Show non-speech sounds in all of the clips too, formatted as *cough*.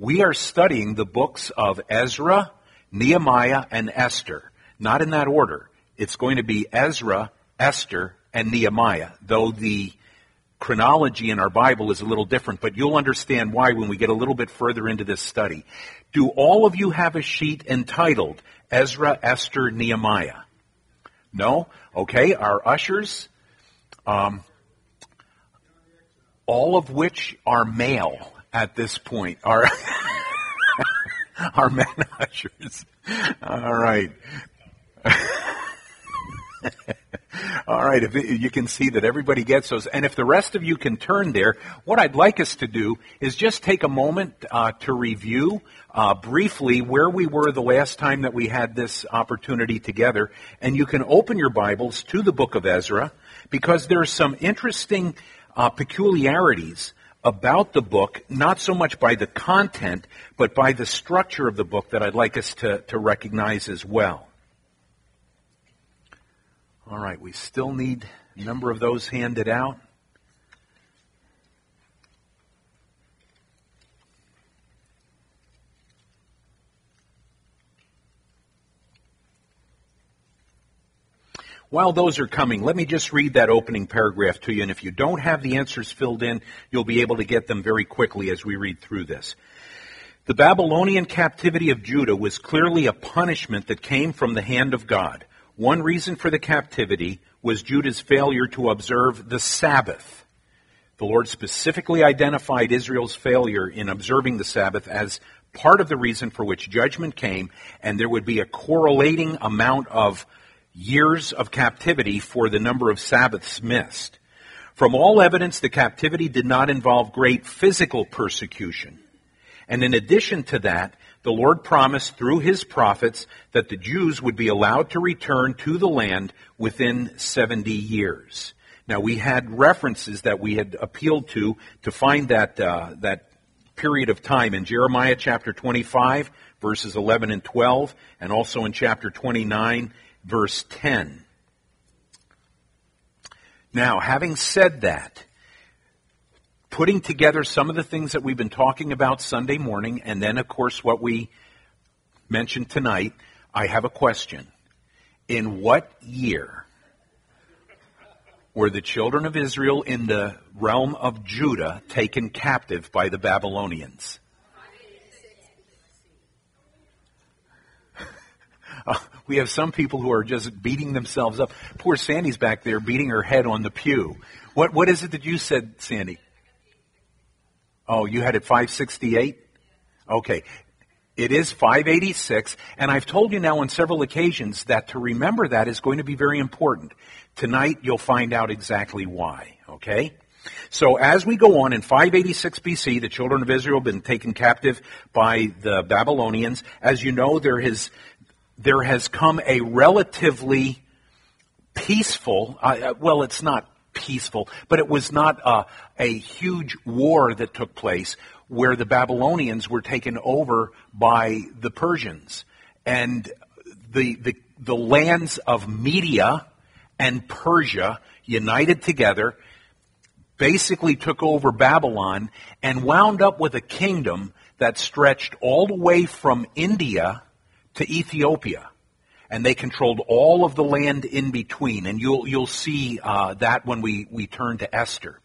We are studying the books of Ezra, Nehemiah, and Esther. Not in that order. It's going to be Ezra, Esther, and Nehemiah, though the chronology in our Bible is a little different, but you'll understand why when we get a little bit further into this study. Do all of you have a sheet entitled Ezra, Esther, Nehemiah? No? Okay, our ushers, um, all of which are male at this point, Our men ushers. All right. All right, if you can see that everybody gets those, and if the rest of you can turn there, what I'd like us to do is just take a moment uh, to review uh, briefly where we were the last time that we had this opportunity together, and you can open your Bibles to the book of Ezra because there are some interesting uh, peculiarities about the book, not so much by the content, but by the structure of the book that I'd like us to, to recognize as well. All right, we still need a number of those handed out. While those are coming, let me just read that opening paragraph to you, and if you don't have the answers filled in, you'll be able to get them very quickly as we read through this. The Babylonian captivity of Judah was clearly a punishment that came from the hand of God. One reason for the captivity was Judah's failure to observe the Sabbath. The Lord specifically identified Israel's failure in observing the Sabbath as part of the reason for which judgment came, and there would be a correlating amount of years of captivity for the number of Sabbaths missed. From all evidence, the captivity did not involve great physical persecution. And in addition to that, the Lord promised through his prophets that the Jews would be allowed to return to the land within 70 years. Now we had references that we had appealed to to find that uh, that period of time in Jeremiah chapter 25 verses 11 and 12 and also in chapter 29 verse 10. Now, having said that, putting together some of the things that we've been talking about Sunday morning, and then, of course, what we mentioned tonight, I have a question. In what year were the children of Israel in the realm of Judah taken captive by the Babylonians? Uh, we have some people who are just beating themselves up. Poor Sandy's back there beating her head on the pew. What, what is it that you said, Sandy? Oh, you had it 568? Okay. It is 586, and I've told you now on several occasions that to remember that is going to be very important. Tonight you'll find out exactly why, okay? So as we go on in 586 BC, the children of Israel have been taken captive by the Babylonians. As you know, there has, there has come a relatively peaceful, uh, well, it's not peaceful, but it was not a, a huge war that took place where the Babylonians were taken over by the Persians. And the, the, the lands of Media and Persia united together, basically took over Babylon, and wound up with a kingdom that stretched all the way from India to Ethiopia and they controlled all of the land in between. And you'll you'll see uh, that when we we turn to Esther.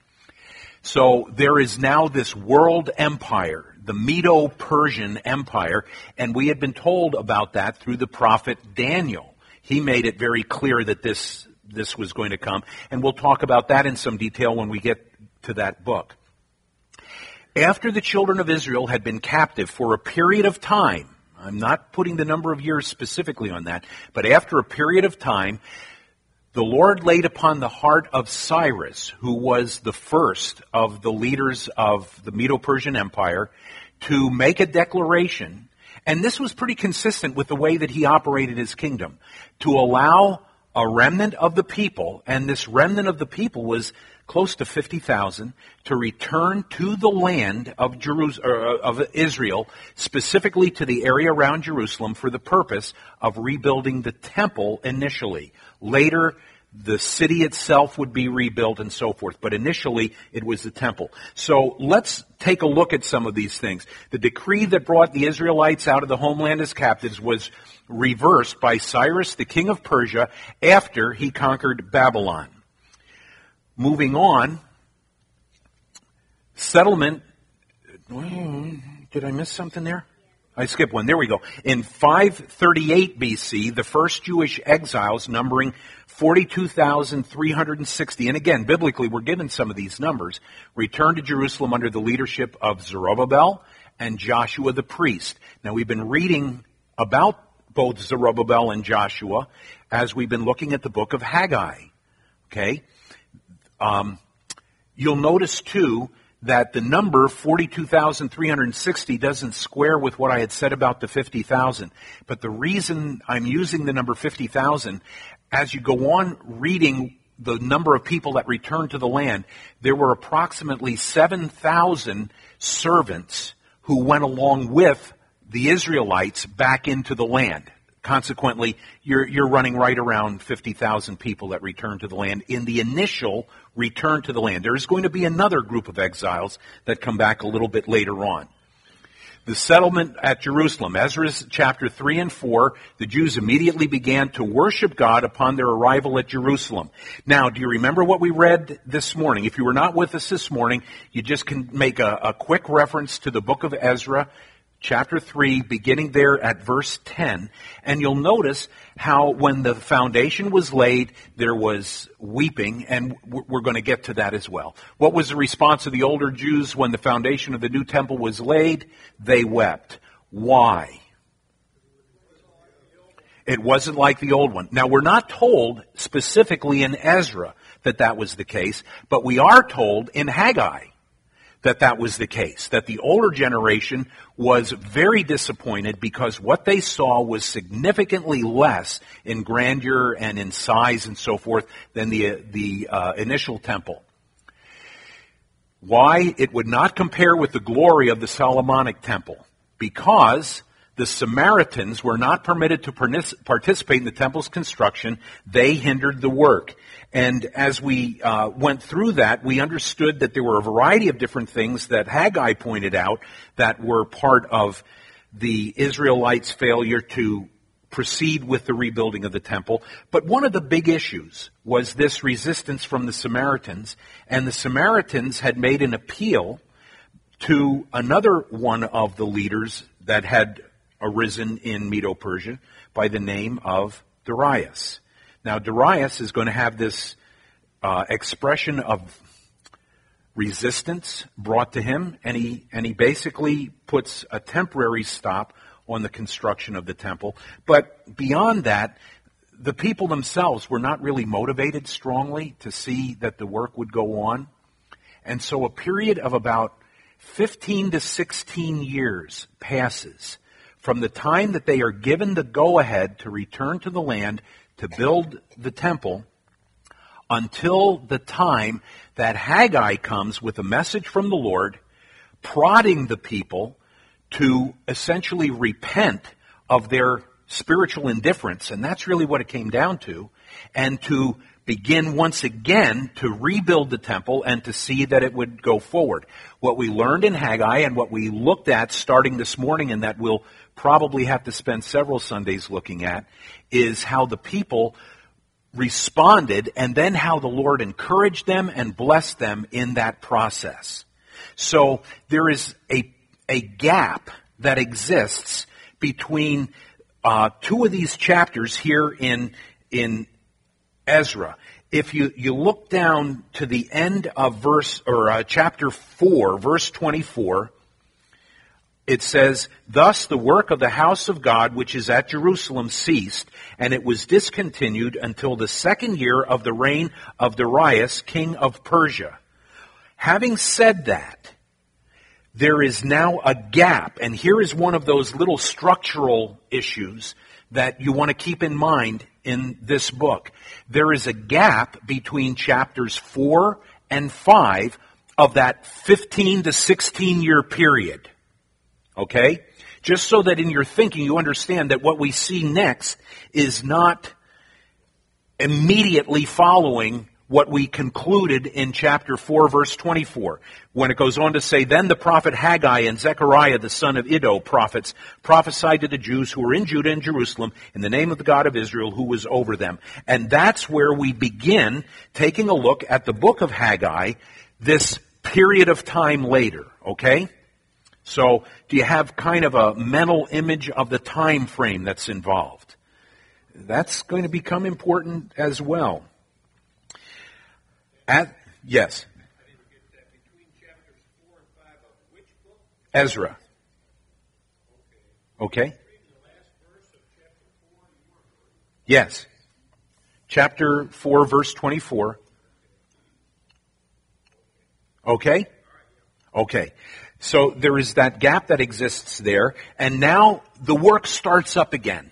So there is now this world empire, the Medo-Persian Empire, and we had been told about that through the prophet Daniel. He made it very clear that this this was going to come, and we'll talk about that in some detail when we get to that book. After the children of Israel had been captive for a period of time, I'm not putting the number of years specifically on that, but after a period of time, the Lord laid upon the heart of Cyrus, who was the first of the leaders of the Medo Persian Empire, to make a declaration. And this was pretty consistent with the way that he operated his kingdom to allow a remnant of the people, and this remnant of the people was close to 50,000 to return to the land of, Jerus- uh, of Israel, specifically to the area around Jerusalem for the purpose of rebuilding the temple initially. Later, the city itself would be rebuilt and so forth. But initially, it was the temple. So let's take a look at some of these things. The decree that brought the Israelites out of the homeland as captives was reversed by Cyrus, the king of Persia, after he conquered Babylon. Moving on, settlement. Did I miss something there? I skipped one. There we go. In 538 BC, the first Jewish exiles, numbering 42,360, and again, biblically, we're given some of these numbers, returned to Jerusalem under the leadership of Zerubbabel and Joshua the priest. Now, we've been reading about both Zerubbabel and Joshua as we've been looking at the book of Haggai. Okay? Um, you'll notice, too, that the number 42,360 doesn't square with what I had said about the 50,000. But the reason I'm using the number 50,000, as you go on reading the number of people that returned to the land, there were approximately 7,000 servants who went along with the Israelites back into the land. Consequently, you're, you're running right around 50,000 people that return to the land in the initial return to the land. There is going to be another group of exiles that come back a little bit later on. The settlement at Jerusalem, Ezra chapter 3 and 4, the Jews immediately began to worship God upon their arrival at Jerusalem. Now, do you remember what we read this morning? If you were not with us this morning, you just can make a, a quick reference to the book of Ezra, chapter 3, beginning there at verse 10. And you'll notice how when the foundation was laid, there was weeping, and we're going to get to that as well. What was the response of the older Jews when the foundation of the new temple was laid? They wept. Why? It wasn't like the old one. Now, we're not told specifically in Ezra that that was the case, but we are told in Haggai that that was the case, that the older generation was very disappointed because what they saw was significantly less in grandeur and in size and so forth than the, the uh, initial temple. Why? It would not compare with the glory of the Solomonic temple. Because the Samaritans were not permitted to participate in the temple's construction. They hindered the work. And as we uh, went through that, we understood that there were a variety of different things that Haggai pointed out that were part of the Israelites' failure to proceed with the rebuilding of the temple. But one of the big issues was this resistance from the Samaritans. And the Samaritans had made an appeal to another one of the leaders that had arisen in Medo Persia by the name of Darius. Now, Darius is going to have this uh, expression of resistance brought to him, and he, and he basically puts a temporary stop on the construction of the temple. But beyond that, the people themselves were not really motivated strongly to see that the work would go on. And so a period of about 15 to 16 years passes from the time that they are given the go ahead to return to the land to build the temple until the time that Haggai comes with a message from the Lord prodding the people to essentially repent of their spiritual indifference, and that's really what it came down to, and to begin once again to rebuild the temple and to see that it would go forward. What we learned in Haggai and what we looked at starting this morning and that we'll probably have to spend several Sundays looking at is how the people responded and then how the Lord encouraged them and blessed them in that process. So there is a, a gap that exists between uh, two of these chapters here in, in Ezra. If you, you look down to the end of verse, or uh, chapter 4, verse 24, it says, Thus the work of the house of God, which is at Jerusalem, ceased, and it was discontinued until the second year of the reign of Darius, king of Persia. Having said that, there is now a gap, and here is one of those little structural issues that you want to keep in mind in this book. There is a gap between chapters 4 and 5 of that 15 to 16 year period. Okay? Just so that in your thinking you understand that what we see next is not immediately following what we concluded in chapter 4 verse 24 when it goes on to say then the prophet Haggai and Zechariah the son of Iddo prophets prophesied to the Jews who were in Judah and Jerusalem in the name of the God of Israel who was over them. And that's where we begin taking a look at the book of Haggai this period of time later okay so do you have kind of a mental image of the time frame that's involved that's going to become important as well at, yes. Ezra. Okay. Yes. Chapter 4, verse 24. Okay? Okay. So there is that gap that exists there, and now the work starts up again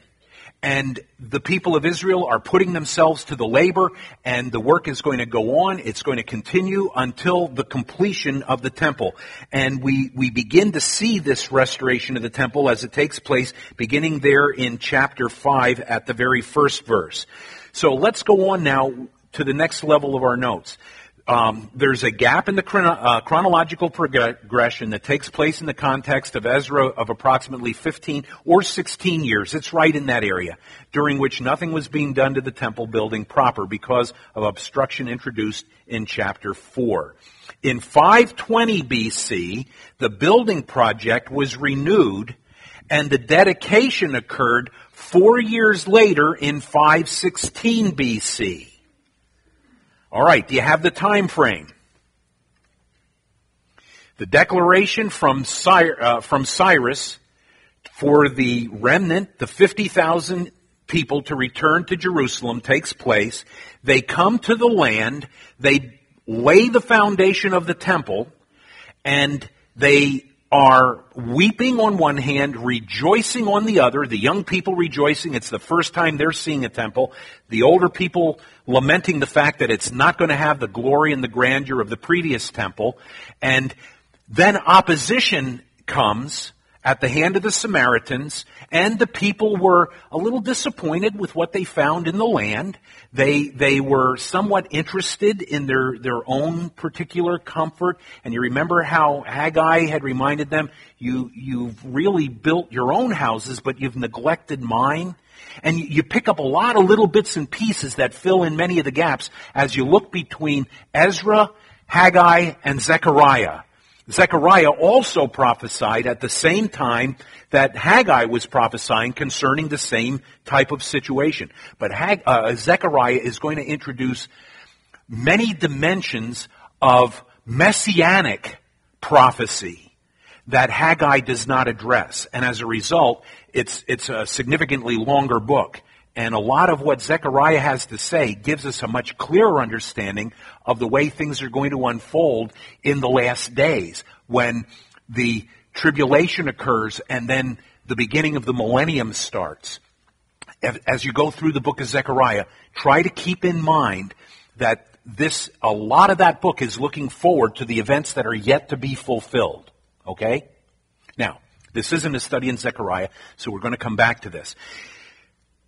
and the people of Israel are putting themselves to the labor, and the work is going to go on. It's going to continue until the completion of the temple. And we, we begin to see this restoration of the temple as it takes place beginning there in chapter 5 at the very first verse. So let's go on now to the next level of our notes um, there's a gap in the uh, chronological progression that takes place in the context of Ezra of approximately 15 or 16 years. It's right in that area, during which nothing was being done to the temple building proper because of obstruction introduced in chapter 4. In 520 BC, the building project was renewed and the dedication occurred four years later in 516 BC. All right, do you have the time frame? The declaration from, Cyrus, uh, from Cyrus for the remnant, the 50,000 people to return to Jerusalem takes place. They come to the land, they lay the foundation of the temple, and they are weeping on one hand, rejoicing on the other. The young people rejoicing. It's the first time they're seeing a temple. The older people lamenting the fact that it's not going to have the glory and the grandeur of the previous temple. And then opposition comes at the hand of the Samaritans, and the people were a little disappointed with what they found in the land. They, they were somewhat interested in their, their own particular comfort. And you remember how Haggai had reminded them, you, you've really built your own houses, but you've neglected mine. And you, pick up a lot of little bits and pieces that fill in many of the gaps as you look between Ezra, Haggai, and Zechariah. Zechariah also prophesied at the same time that Haggai was prophesying concerning the same type of situation. But Hag, uh, Zechariah is going to introduce many dimensions of messianic prophecy that Haggai does not address. And as a result, it's, it's a significantly longer book. And a lot of what Zechariah has to say gives us a much clearer understanding of the way things are going to unfold in the last days when the tribulation occurs and then the beginning of the millennium starts. As you go through the book of Zechariah, try to keep in mind that this, a lot of that book is looking forward to the events that are yet to be fulfilled. Okay? Now, this isn't a study in Zechariah, so we're going to come back to this.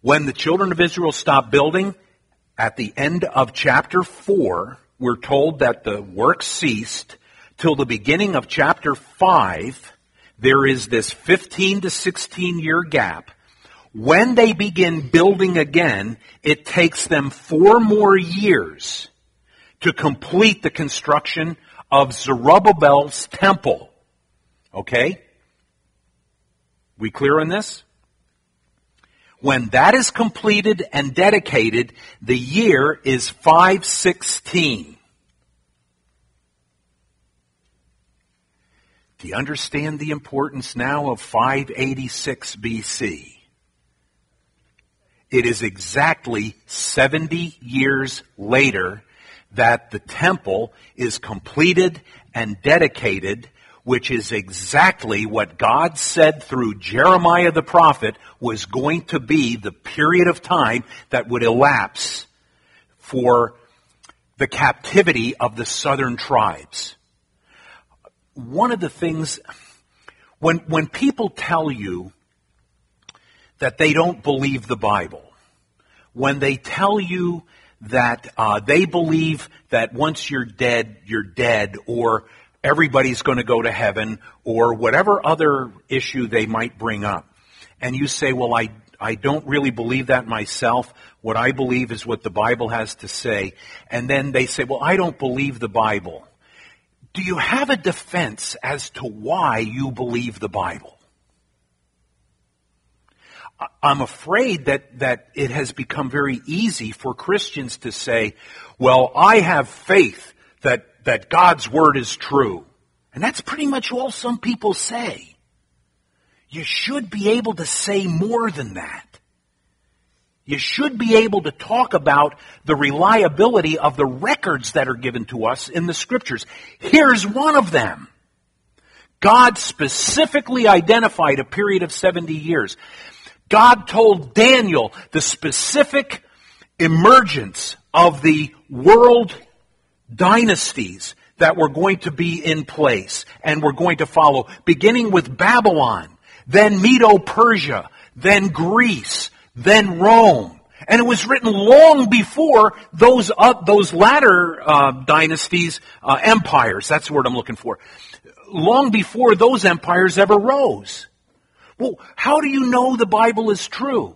When the children of Israel stopped building, at the end of chapter 4, we're told that the work ceased till the beginning of chapter 5. There is this 15 to 16 year gap. When they begin building again, it takes them four more years to complete the construction of Zerubbabel's temple. Okay? We clear on this? When that is completed and dedicated, the year is 516. Do you understand the importance now of 586 BC? It is exactly 70 years later that the temple is completed and dedicated which is exactly what God said through Jeremiah the prophet was going to be the period of time that would elapse for the captivity of the southern tribes. One of the things, when, when people tell you that they don't believe the Bible, when they tell you that uh, they believe that once you're dead, you're dead, or everybody's going to go to heaven, or whatever other issue they might bring up, and you say, well, I, I don't really believe that myself. What I believe is what the Bible has to say. And then they say, well, I don't believe the Bible. Do you have a defense as to why you believe the Bible? I'm afraid that, that it has become very easy for Christians to say, well, I have faith that, that God's Word is true. And that's pretty much all some people say. You should be able to say more than that. You should be able to talk about the reliability of the records that are given to us in the Scriptures. Here's one of them. God specifically identified a period of 70 years. God told Daniel the specific emergence of the world dynasties that were going to be in place and were going to follow, beginning with Babylon, then Medo Persia, then Greece, then Rome. And it was written long before those uh, those latter uh, dynasties, uh, empires. That's the word I'm looking for. Long before those empires ever rose. Well, how do you know the Bible is true?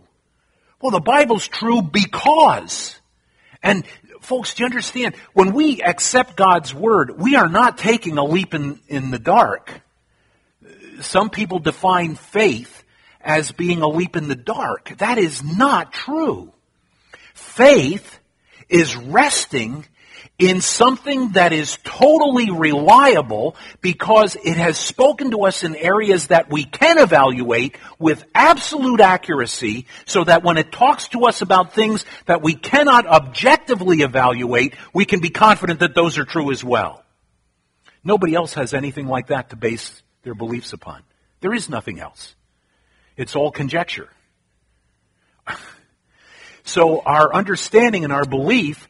Well, the Bible's true because. And folks, do you understand? When we accept God's Word, we are not taking a leap in, in the dark. Some people define faith as being a leap in the dark. That is not true. Faith is resting in something that is totally reliable because it has spoken to us in areas that we can evaluate with absolute accuracy so that when it talks to us about things that we cannot objectively evaluate, we can be confident that those are true as well. Nobody else has anything like that to base their beliefs upon. There is nothing else. It's all conjecture. *laughs* So our understanding and our belief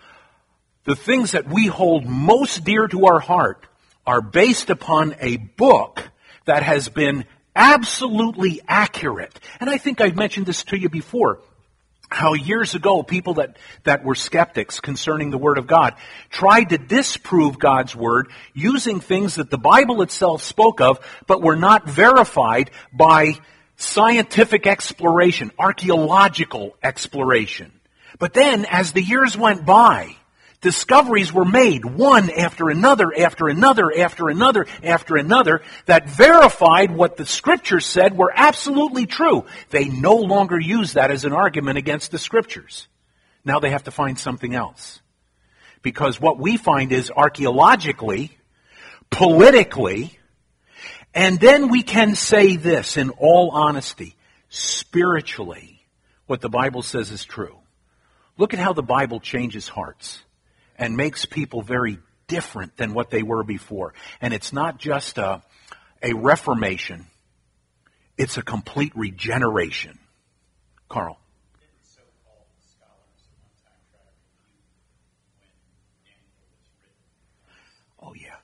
the things that we hold most dear to our heart are based upon a book that has been absolutely accurate. And I think I've mentioned this to you before. How years ago people that, that were skeptics concerning the Word of God tried to disprove God's Word using things that the Bible itself spoke of, but were not verified by scientific exploration, archaeological exploration. But then, as the years went by, discoveries were made one after another, after another, after another, after another that verified what the scriptures said were absolutely true. They no longer use that as an argument against the scriptures. Now they have to find something else. Because what we find is archaeologically, politically, and then we can say this in all honesty, spiritually, what the Bible says is true. Look at how the Bible changes hearts and makes people very different than what they were before. And it's not just a, a reformation, it's a complete regeneration. Carl. Oh, yeah.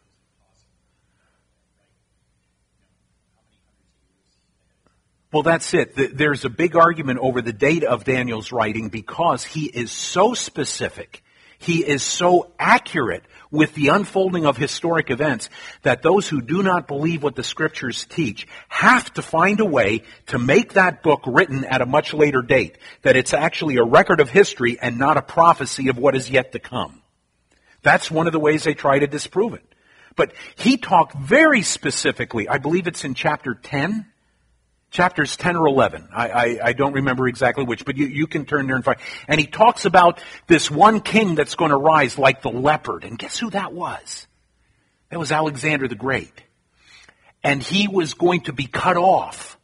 Well, that's it. There's a big argument over the date of Daniel's writing because he is so specific he is so accurate with the unfolding of historic events that those who do not believe what the scriptures teach have to find a way to make that book written at a much later date. That it's actually a record of history and not a prophecy of what is yet to come. That's one of the ways they try to disprove it. But he talked very specifically, I believe it's in chapter 10, chapters 10 or 11. I, I, I, don't remember exactly which, but you, you can turn there and find. And he talks about this one king that's going to rise like the leopard. And guess who that was? That was Alexander the Great. And he was going to be cut off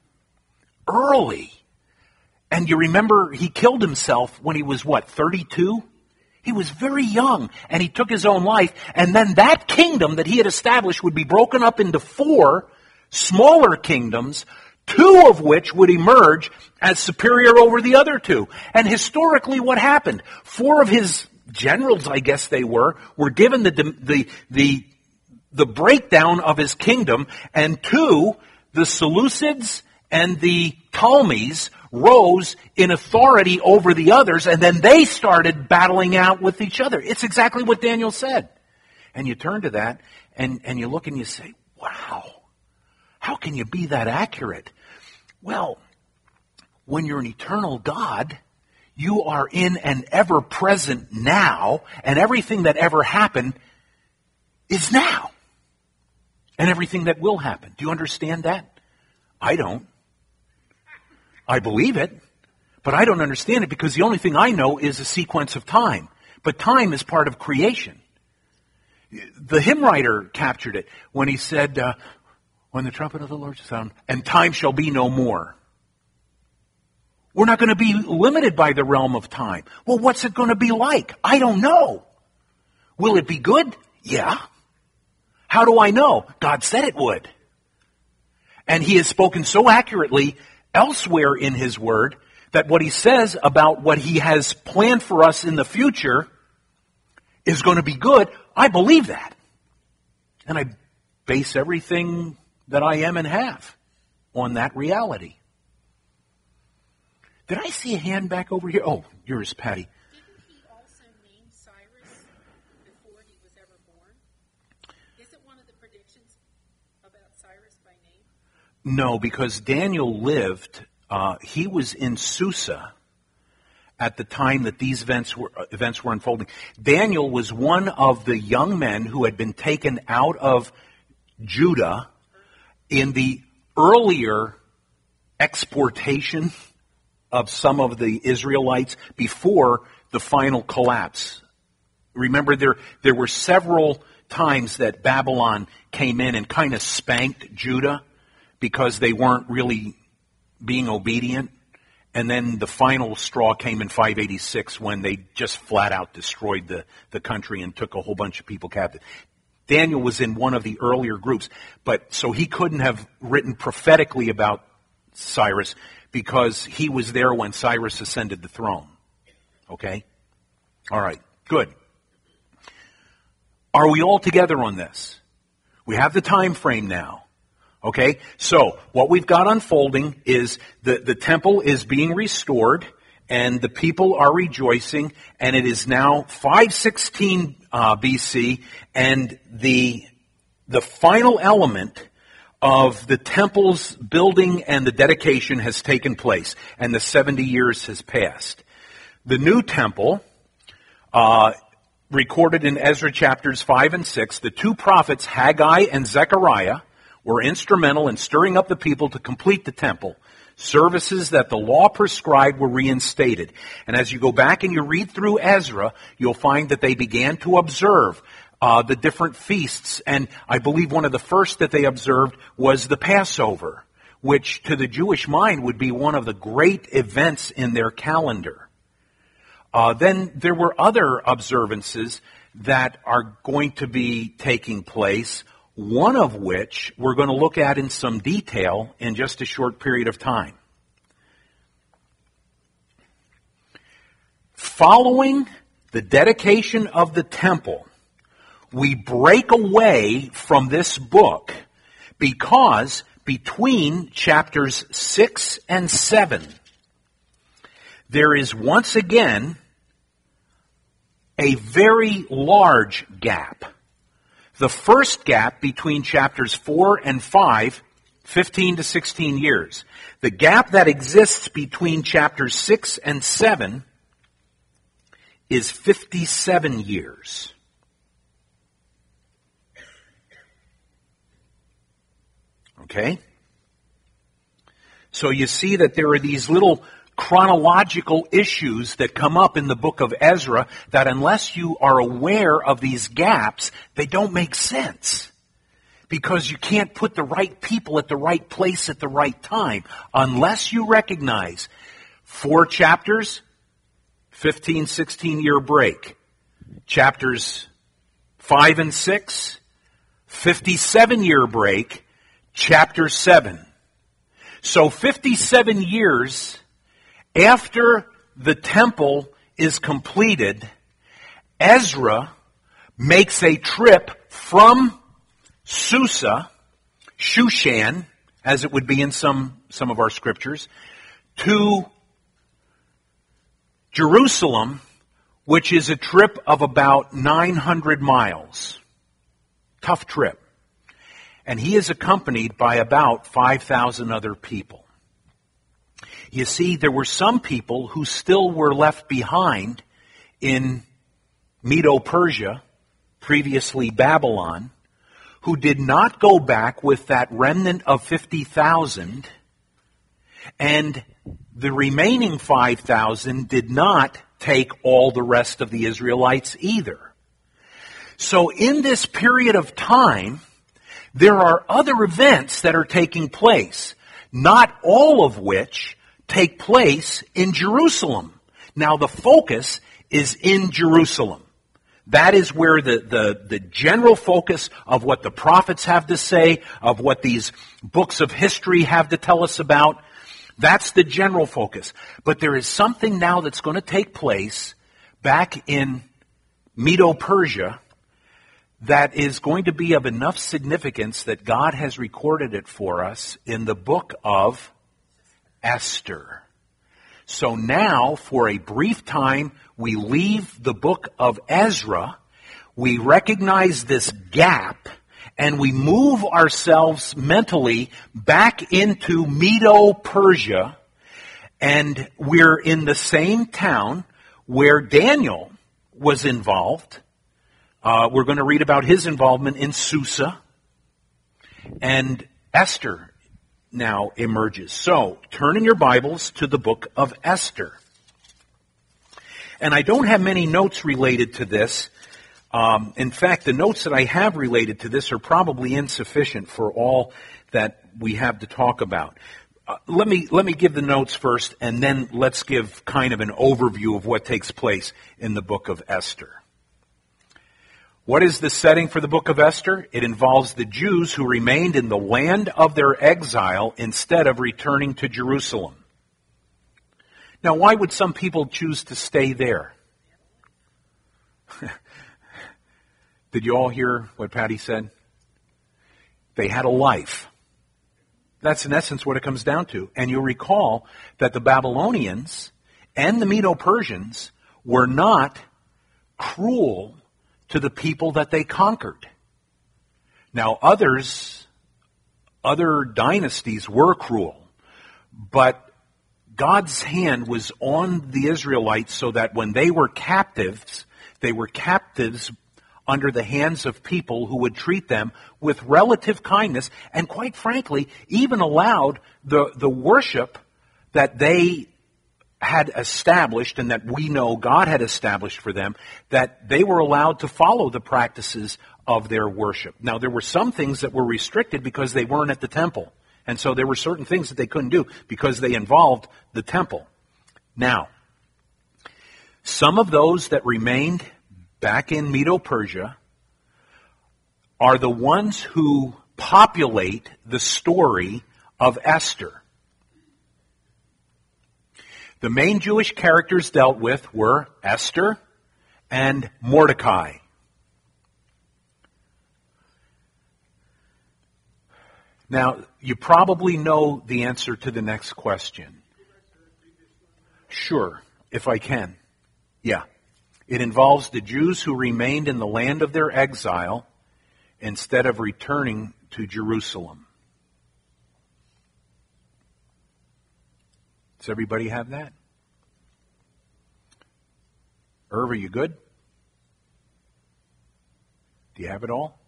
early. And you remember he killed himself when he was what, 32? He was very young and he took his own life. And then that kingdom that he had established would be broken up into four smaller kingdoms two of which would emerge as superior over the other two. And historically, what happened? Four of his generals, I guess they were, were given the, the, the, the breakdown of his kingdom, and two, the Seleucids and the Ptolemies rose in authority over the others, and then they started battling out with each other. It's exactly what Daniel said. And you turn to that, and, and you look and you say, wow, how can you be that accurate? Well, when you're an eternal God, you are in an ever present now, and everything that ever happened is now. And everything that will happen. Do you understand that? I don't. I believe it, but I don't understand it because the only thing I know is a sequence of time. But time is part of creation. The hymn writer captured it when he said, uh, When the trumpet of the Lord shall sound, and time shall be no more. We're not going to be limited by the realm of time. Well, what's it going to be like? I don't know. Will it be good? Yeah. How do I know? God said it would. And he has spoken so accurately elsewhere in his word that what he says about what he has planned for us in the future is going to be good. I believe that. And I base everything that I am and have on that reality. Did I see a hand back over here? Oh, yours, Patty. Didn't he also name Cyrus before he was ever born? Isn't one of the predictions about Cyrus by name? No, because Daniel lived, uh, he was in Susa at the time that these events were, uh, events were unfolding. Daniel was one of the young men who had been taken out of Judah in the earlier exportation of some of the Israelites before the final collapse. Remember, there, there were several times that Babylon came in and kind of spanked Judah because they weren't really being obedient. And then the final straw came in 586 when they just flat out destroyed the, the country and took a whole bunch of people captive. Daniel was in one of the earlier groups, but so he couldn't have written prophetically about Cyrus because he was there when Cyrus ascended the throne. Okay? All right. Good. Are we all together on this? We have the time frame now. Okay? So, what we've got unfolding is the, the temple is being restored and the people are rejoicing and it is now 516 uh, BC and the the final element of the temple's building and the dedication has taken place, and the 70 years has passed. The new temple, uh, recorded in Ezra chapters 5 and 6, the two prophets, Haggai and Zechariah, were instrumental in stirring up the people to complete the temple. Services that the law prescribed were reinstated. And as you go back and you read through Ezra, you'll find that they began to observe uh, the different feasts. And I believe one of the first that they observed was the Passover, which to the Jewish mind would be one of the great events in their calendar. Uh, then there were other observances that are going to be taking place, one of which we're going to look at in some detail in just a short period of time. Following the dedication of the temple, we break away from this book because between chapters 6 and 7, there is once again a very large gap. The first gap between chapters 4 and 5, 15 to 16 years. The gap that exists between chapters 6 and 7 is 57 years. Okay? So you see that there are these little chronological issues that come up in the book of Ezra that unless you are aware of these gaps, they don't make sense. Because you can't put the right people at the right place at the right time unless you recognize four chapters, 15, 16 year break. Chapters 5 and 6, 57 year break, chapter 7. So 57 years after the temple is completed, Ezra makes a trip from Susa, Shushan, as it would be in some, some of our scriptures, to Jerusalem, which is a trip of about 900 miles. Tough trip. And he is accompanied by about 5,000 other people. You see, there were some people who still were left behind in Medo Persia, previously Babylon, who did not go back with that remnant of 50,000, and the remaining 5,000 did not take all the rest of the Israelites either. So in this period of time, there are other events that are taking place, not all of which take place in Jerusalem. Now the focus is in Jerusalem. That is where the, the, the, general focus of what the prophets have to say, of what these books of history have to tell us about. That's the general focus. But there is something now that's going to take place back in Medo Persia that is going to be of enough significance that God has recorded it for us in the book of Esther. So now, for a brief time, we leave the book of Ezra, we recognize this gap, and we move ourselves mentally back into Medo Persia, and we're in the same town where Daniel was involved. Uh, we're going to read about his involvement in Susa, and Esther now emerges. So, turn in your Bibles to the book of Esther. And I don't have many notes related to this. Um, in fact, the notes that I have related to this are probably insufficient for all that we have to talk about. Uh, let me let me give the notes first, and then let's give kind of an overview of what takes place in the book of Esther. What is the setting for the book of Esther? It involves the Jews who remained in the land of their exile instead of returning to Jerusalem. Now, why would some people choose to stay there? *laughs* Did you all hear what Patty said? They had a life. That's in essence what it comes down to. And you'll recall that the Babylonians and the Medo Persians were not cruel to the people that they conquered. Now, others, other dynasties were cruel, but God's hand was on the Israelites so that when they were captives, they were captives under the hands of people who would treat them with relative kindness and quite frankly, even allowed the, the worship that they had established and that we know God had established for them, that they were allowed to follow the practices of their worship. Now, there were some things that were restricted because they weren't at the temple. And so there were certain things that they couldn't do because they involved the temple. Now, some of those that remained back in Medo Persia are the ones who populate the story of Esther. The main Jewish characters dealt with were Esther and Mordecai. Now, you probably know the answer to the next question. Sure, if I can. Yeah. It involves the Jews who remained in the land of their exile instead of returning to Jerusalem. Does everybody have that? Irv, are you good? Do you have it all?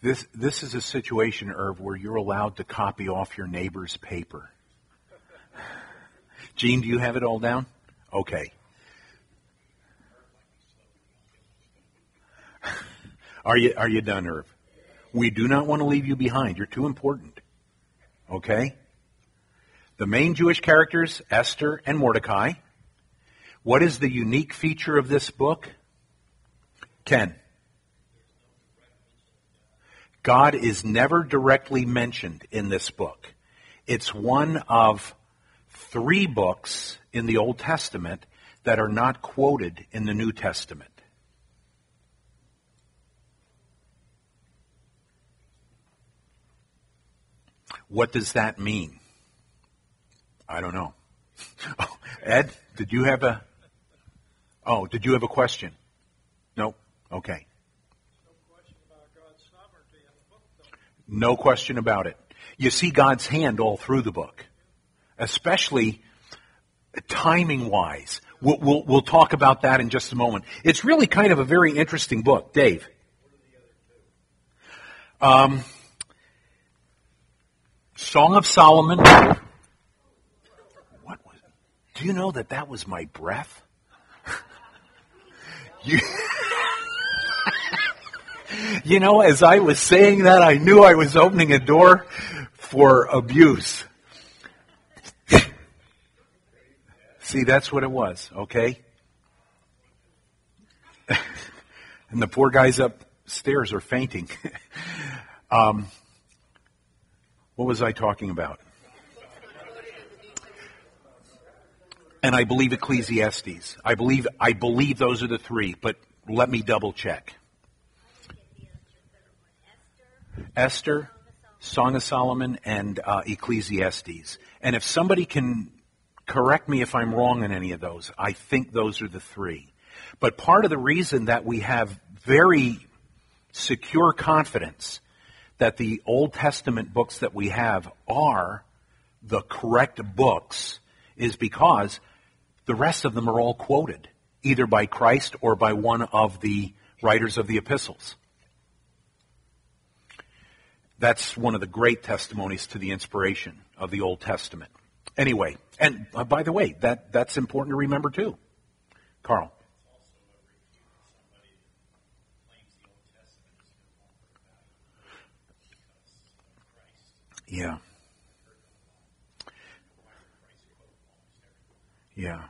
This, this is a situation, Irv, where you're allowed to copy off your neighbor's paper. *sighs* Gene, do you have it all down? Okay. *laughs* Are you, are you done, Irv? We do not want to leave you behind. You're too important. Okay? The main Jewish characters, Esther and Mordecai. What is the unique feature of this book? Ken. God is never directly mentioned in this book. It's one of three books in the Old Testament that are not quoted in the New Testament. What does that mean? I don't know. *laughs* Oh, Ed, did you have a? Oh, did you have a question? No. Okay. No question about it. You see God's hand all through the book, especially timing wise. We'll, we'll, we'll, talk about that in just a moment. It's really kind of a very interesting book. Dave. Um, Song of Solomon. What was? Do you know that that was my breath? *laughs* you. *laughs* you know, as I was saying that, I knew I was opening a door for abuse. *laughs* See, that's what it was, okay? and the poor guys upstairs are fainting. um, what was I talking about? And I believe Ecclesiastes. I believe I believe those are the three, but let me double check. Esther, Song of Solomon, and uh, Ecclesiastes. And if somebody can correct me if I'm wrong in any of those, I think those are the three. But part of the reason that we have very secure confidence that the Old Testament books that we have are the correct books is because the rest of them are all quoted, either by Christ or by one of the writers of the epistles. That's one of the great testimonies to the inspiration of the Old Testament. Anyway, and uh, by the way, that, that's important to remember too. Carl. Yeah. Yeah.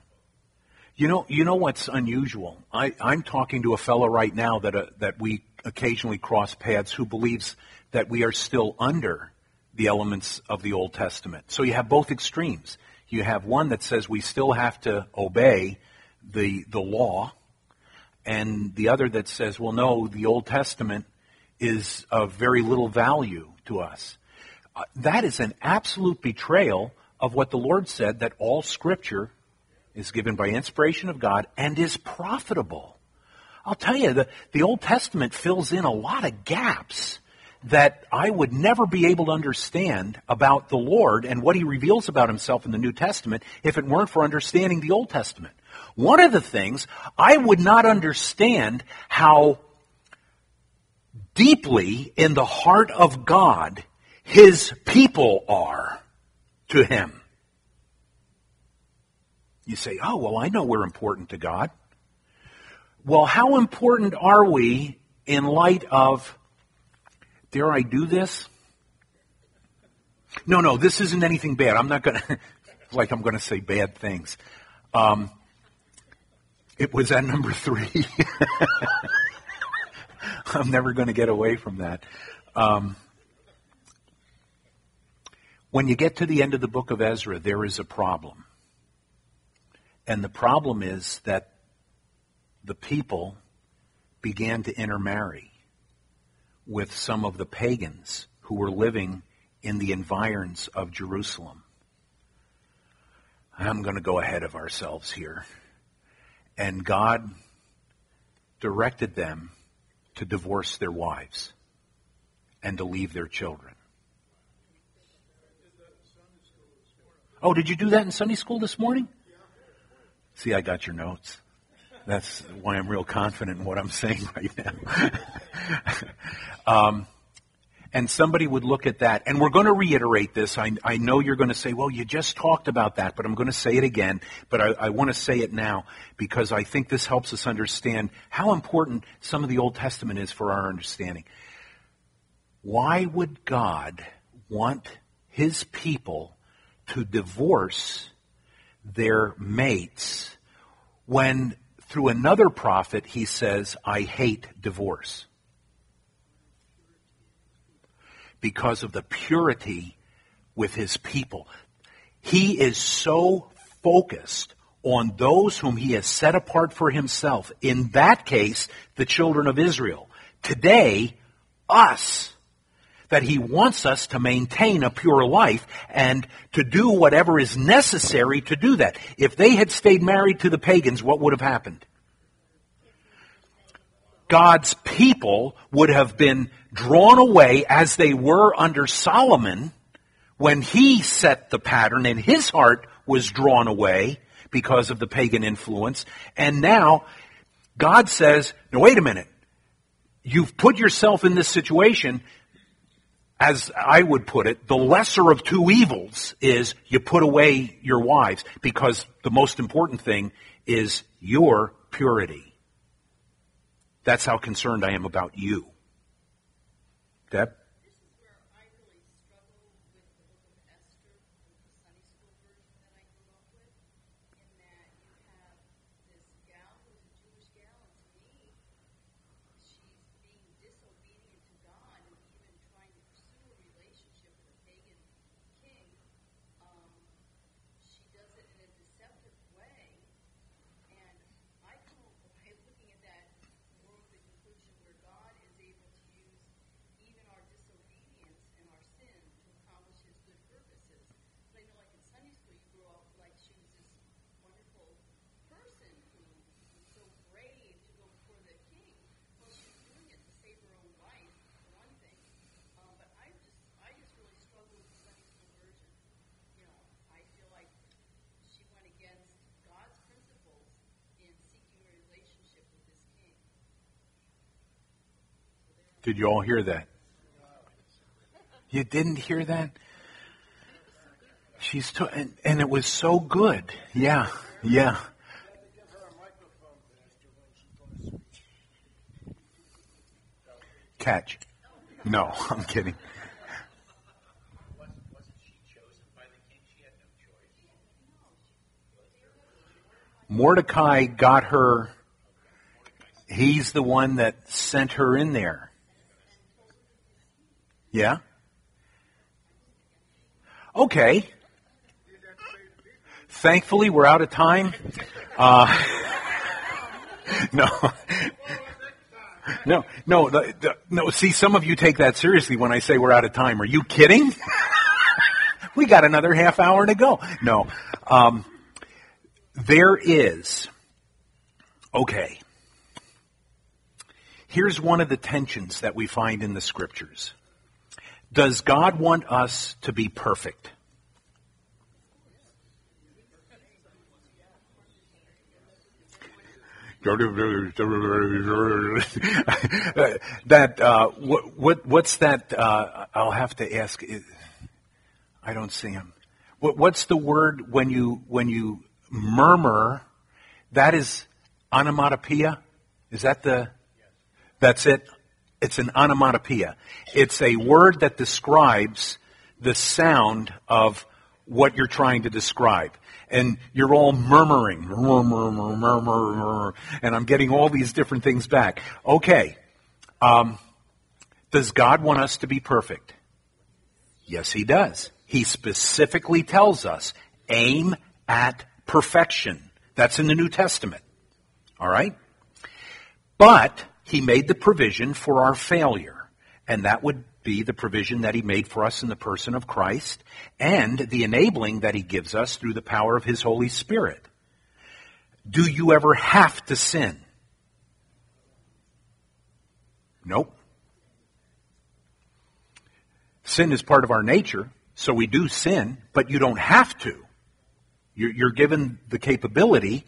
You know, you know what's unusual? I, I'm talking to a fellow right now that uh, that we occasionally cross paths who believes that we are still under the elements of the Old Testament. So you have both extremes. You have one that says we still have to obey the the law, and the other that says, well, no, the Old Testament is of very little value to us. Uh, that is an absolute betrayal of what the Lord said that all Scripture is given by inspiration of God and is profitable. I'll tell you, the, the Old Testament fills in a lot of gaps that I would never be able to understand about the Lord and what He reveals about Himself in the New Testament if it weren't for understanding the Old Testament. One of the things, I would not understand how deeply in the heart of God his people are to him. You say, oh, well, I know we're important to God. Well, how important are we in light of, dare I do this? No, no, this isn't anything bad. I'm not going *laughs* to, like I'm going to say bad things. Um, it was at number three. *laughs* I'm never going to get away from that. Um, when you get to the end of the book of Ezra, there is a problem. And the problem is that the people began to intermarry with some of the pagans who were living in the environs of Jerusalem. I'm going to go ahead of ourselves here. And God directed them to divorce their wives and to leave their children. Oh, did you do that in Sunday school this morning? See, I got your notes. That's why I'm real confident in what I'm *laughs* saying right now. *laughs* um, and somebody would look at that, and we're going to reiterate this. I, I know you're going to say, well, you just talked about that, but I'm going to say it again. But I, I want to say it now because I think this helps us understand how important some of the Old Testament is for our understanding. Why would God want his people to divorce their mates when through another prophet he says, I hate divorce. Because of the purity with his people. He is so focused on those whom he has set apart for himself. In that case, the children of Israel. Today, us that he wants us to maintain a pure life and to do whatever is necessary to do that. If they had stayed married to the pagans, what would have happened? God's people would have been drawn away as they were under Solomon when he set the pattern and his heart was drawn away because of the pagan influence. And now God says, no, wait a minute. You've put yourself in this situation. As I would put it, the lesser of two evils is you put away your wives because the most important thing is your purity. That's how concerned I am about you. Deb? This is where I really struggle with the book of Esther, with the Sunday school version that I grew up with, in that you have this gal who's a Jewish gal, and to me, she's being disobedient to God and even trying to pursue a relationship with a pagan king. Um, she does it in a deceptive way, and I come away looking at that more with the conclusion where God is able to use even our disobedience and our sin to accomplish His good purposes. But I know, like in Sunday school, you grew up like she was this wonderful person who was so brave to go before the king. Well, she was doing it to save her own life, for one thing. Um, but I just, I just really struggle with the Sunday school version. You know, I feel like she went against God's principles in seeking a relationship with this king. Did you all hear that? You didn't hear that? She's to, and, and it was so good. Yeah, yeah. Catch. No, *laughs* I'm kidding. Mordecai got her. He's the one that sent her in there. Yeah? Okay. Thankfully, we're out of time. Uh, *laughs* no. No, no, the, the, no. See, some of you take that seriously when I say we're out of time. Are you kidding? *laughs* we got another half hour to go. No, um, there is. Okay. Here's one of the tensions that we find in the scriptures. Does God want us to be perfect? *laughs* that uh, what, what what's that? Uh, I'll have to ask. I don't see him. What, what's the word when you when you murmur? That is onomatopoeia. Is that the? That's it. It's an onomatopoeia. It's a word that describes the sound of what you're trying to describe. And you're all murmuring, murmur, murmur, murmur, and I'm getting all these different things back. Okay. Um, does God want us to be perfect? Yes, He does. He specifically tells us, aim at perfection. That's in the New Testament. All right? But he made the provision for our failure. And that would be the provision that he made for us in the person of Christ and the enabling that he gives us through the power of his Holy Spirit. Do you ever have to sin? Nope. Sin is part of our nature, so we do sin, but you don't have to. You're given the capability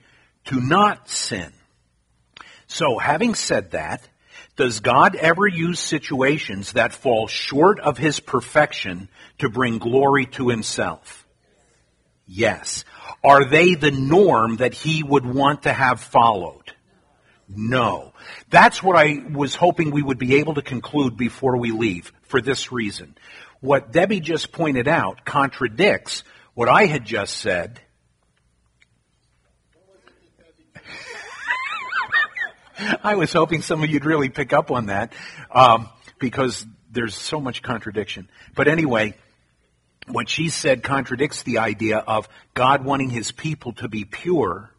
to not sin. So, having said that, does God ever use situations that fall short of his perfection to bring glory to himself? Yes. Are they the norm that he would want to have followed? No. That's what I was hoping we would be able to conclude before we leave for this reason. What Debbie just pointed out contradicts what I had just said *laughs* I was hoping some of you'd really pick up on that um, because there's so much contradiction. But anyway, what she said contradicts the idea of God wanting his people to be pure,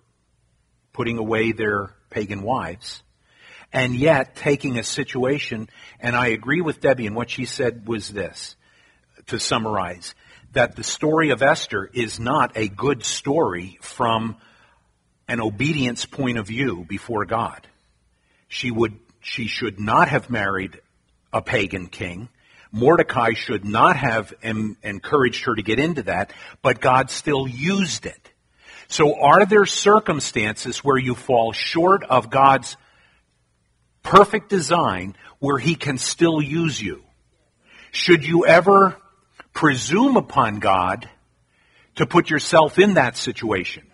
putting away their pagan wives, and yet taking a situation, and I agree with Debbie, and what she said was this, to summarize, that the story of Esther is not a good story from an obedience point of view before God. She would, she should not have married a pagan king. Mordecai should not have em- encouraged her to get into that, but God still used it. So are there circumstances where you fall short of God's perfect design where he can still use you? Should you ever presume upon God to put yourself in that situation?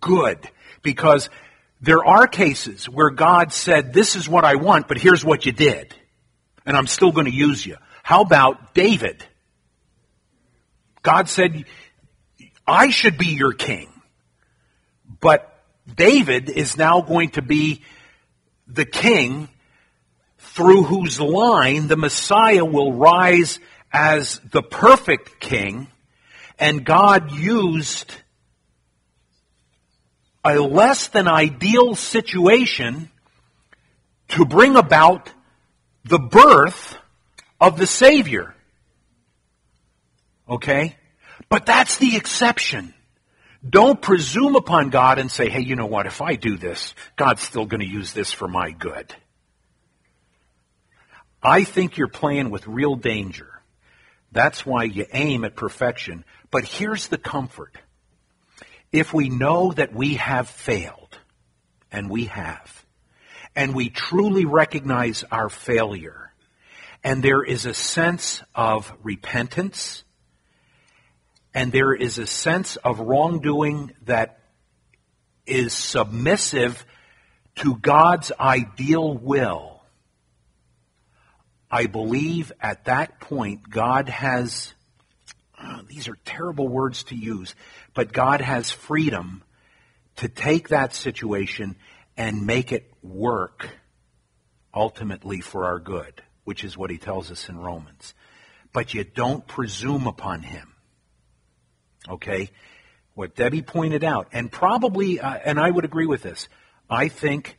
Good. Because there are cases where God said, this is what I want, but here's what you did. And I'm still going to use you. How about David? God said, I should be your king. But David is now going to be the king through whose line the Messiah will rise as the perfect king. And God used a less than ideal situation to bring about the birth of the Savior. Okay? But that's the exception. Don't presume upon God and say, hey, you know what, if I do this, God's still going to use this for my good. I think you're playing with real danger. That's why you aim at perfection. But here's the comfort. If we know that we have failed, and we have, and we truly recognize our failure, and there is a sense of repentance, and there is a sense of wrongdoing that is submissive to God's ideal will, I believe at that point God has, oh, these are terrible words to use, but God has freedom to take that situation and make it work ultimately for our good, which is what he tells us in Romans. But you don't presume upon him. Okay? What Debbie pointed out, and probably, uh, and I would agree with this, I think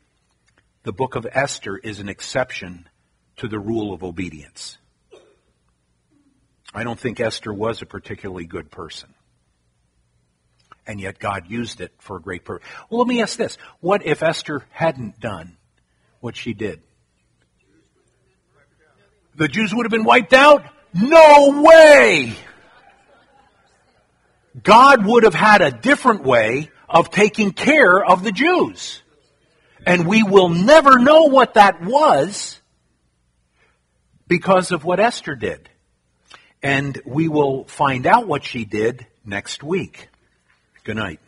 the book of Esther is an exception to the rule of obedience. I don't think Esther was a particularly good person. And yet God used it for a great purpose. Well, let me ask this. What if Esther hadn't done what she did? The Jews would have been wiped out? No way! God would have had a different way of taking care of the Jews. And we will never know what that was because of what Esther did. And we will find out what she did next week. Good night.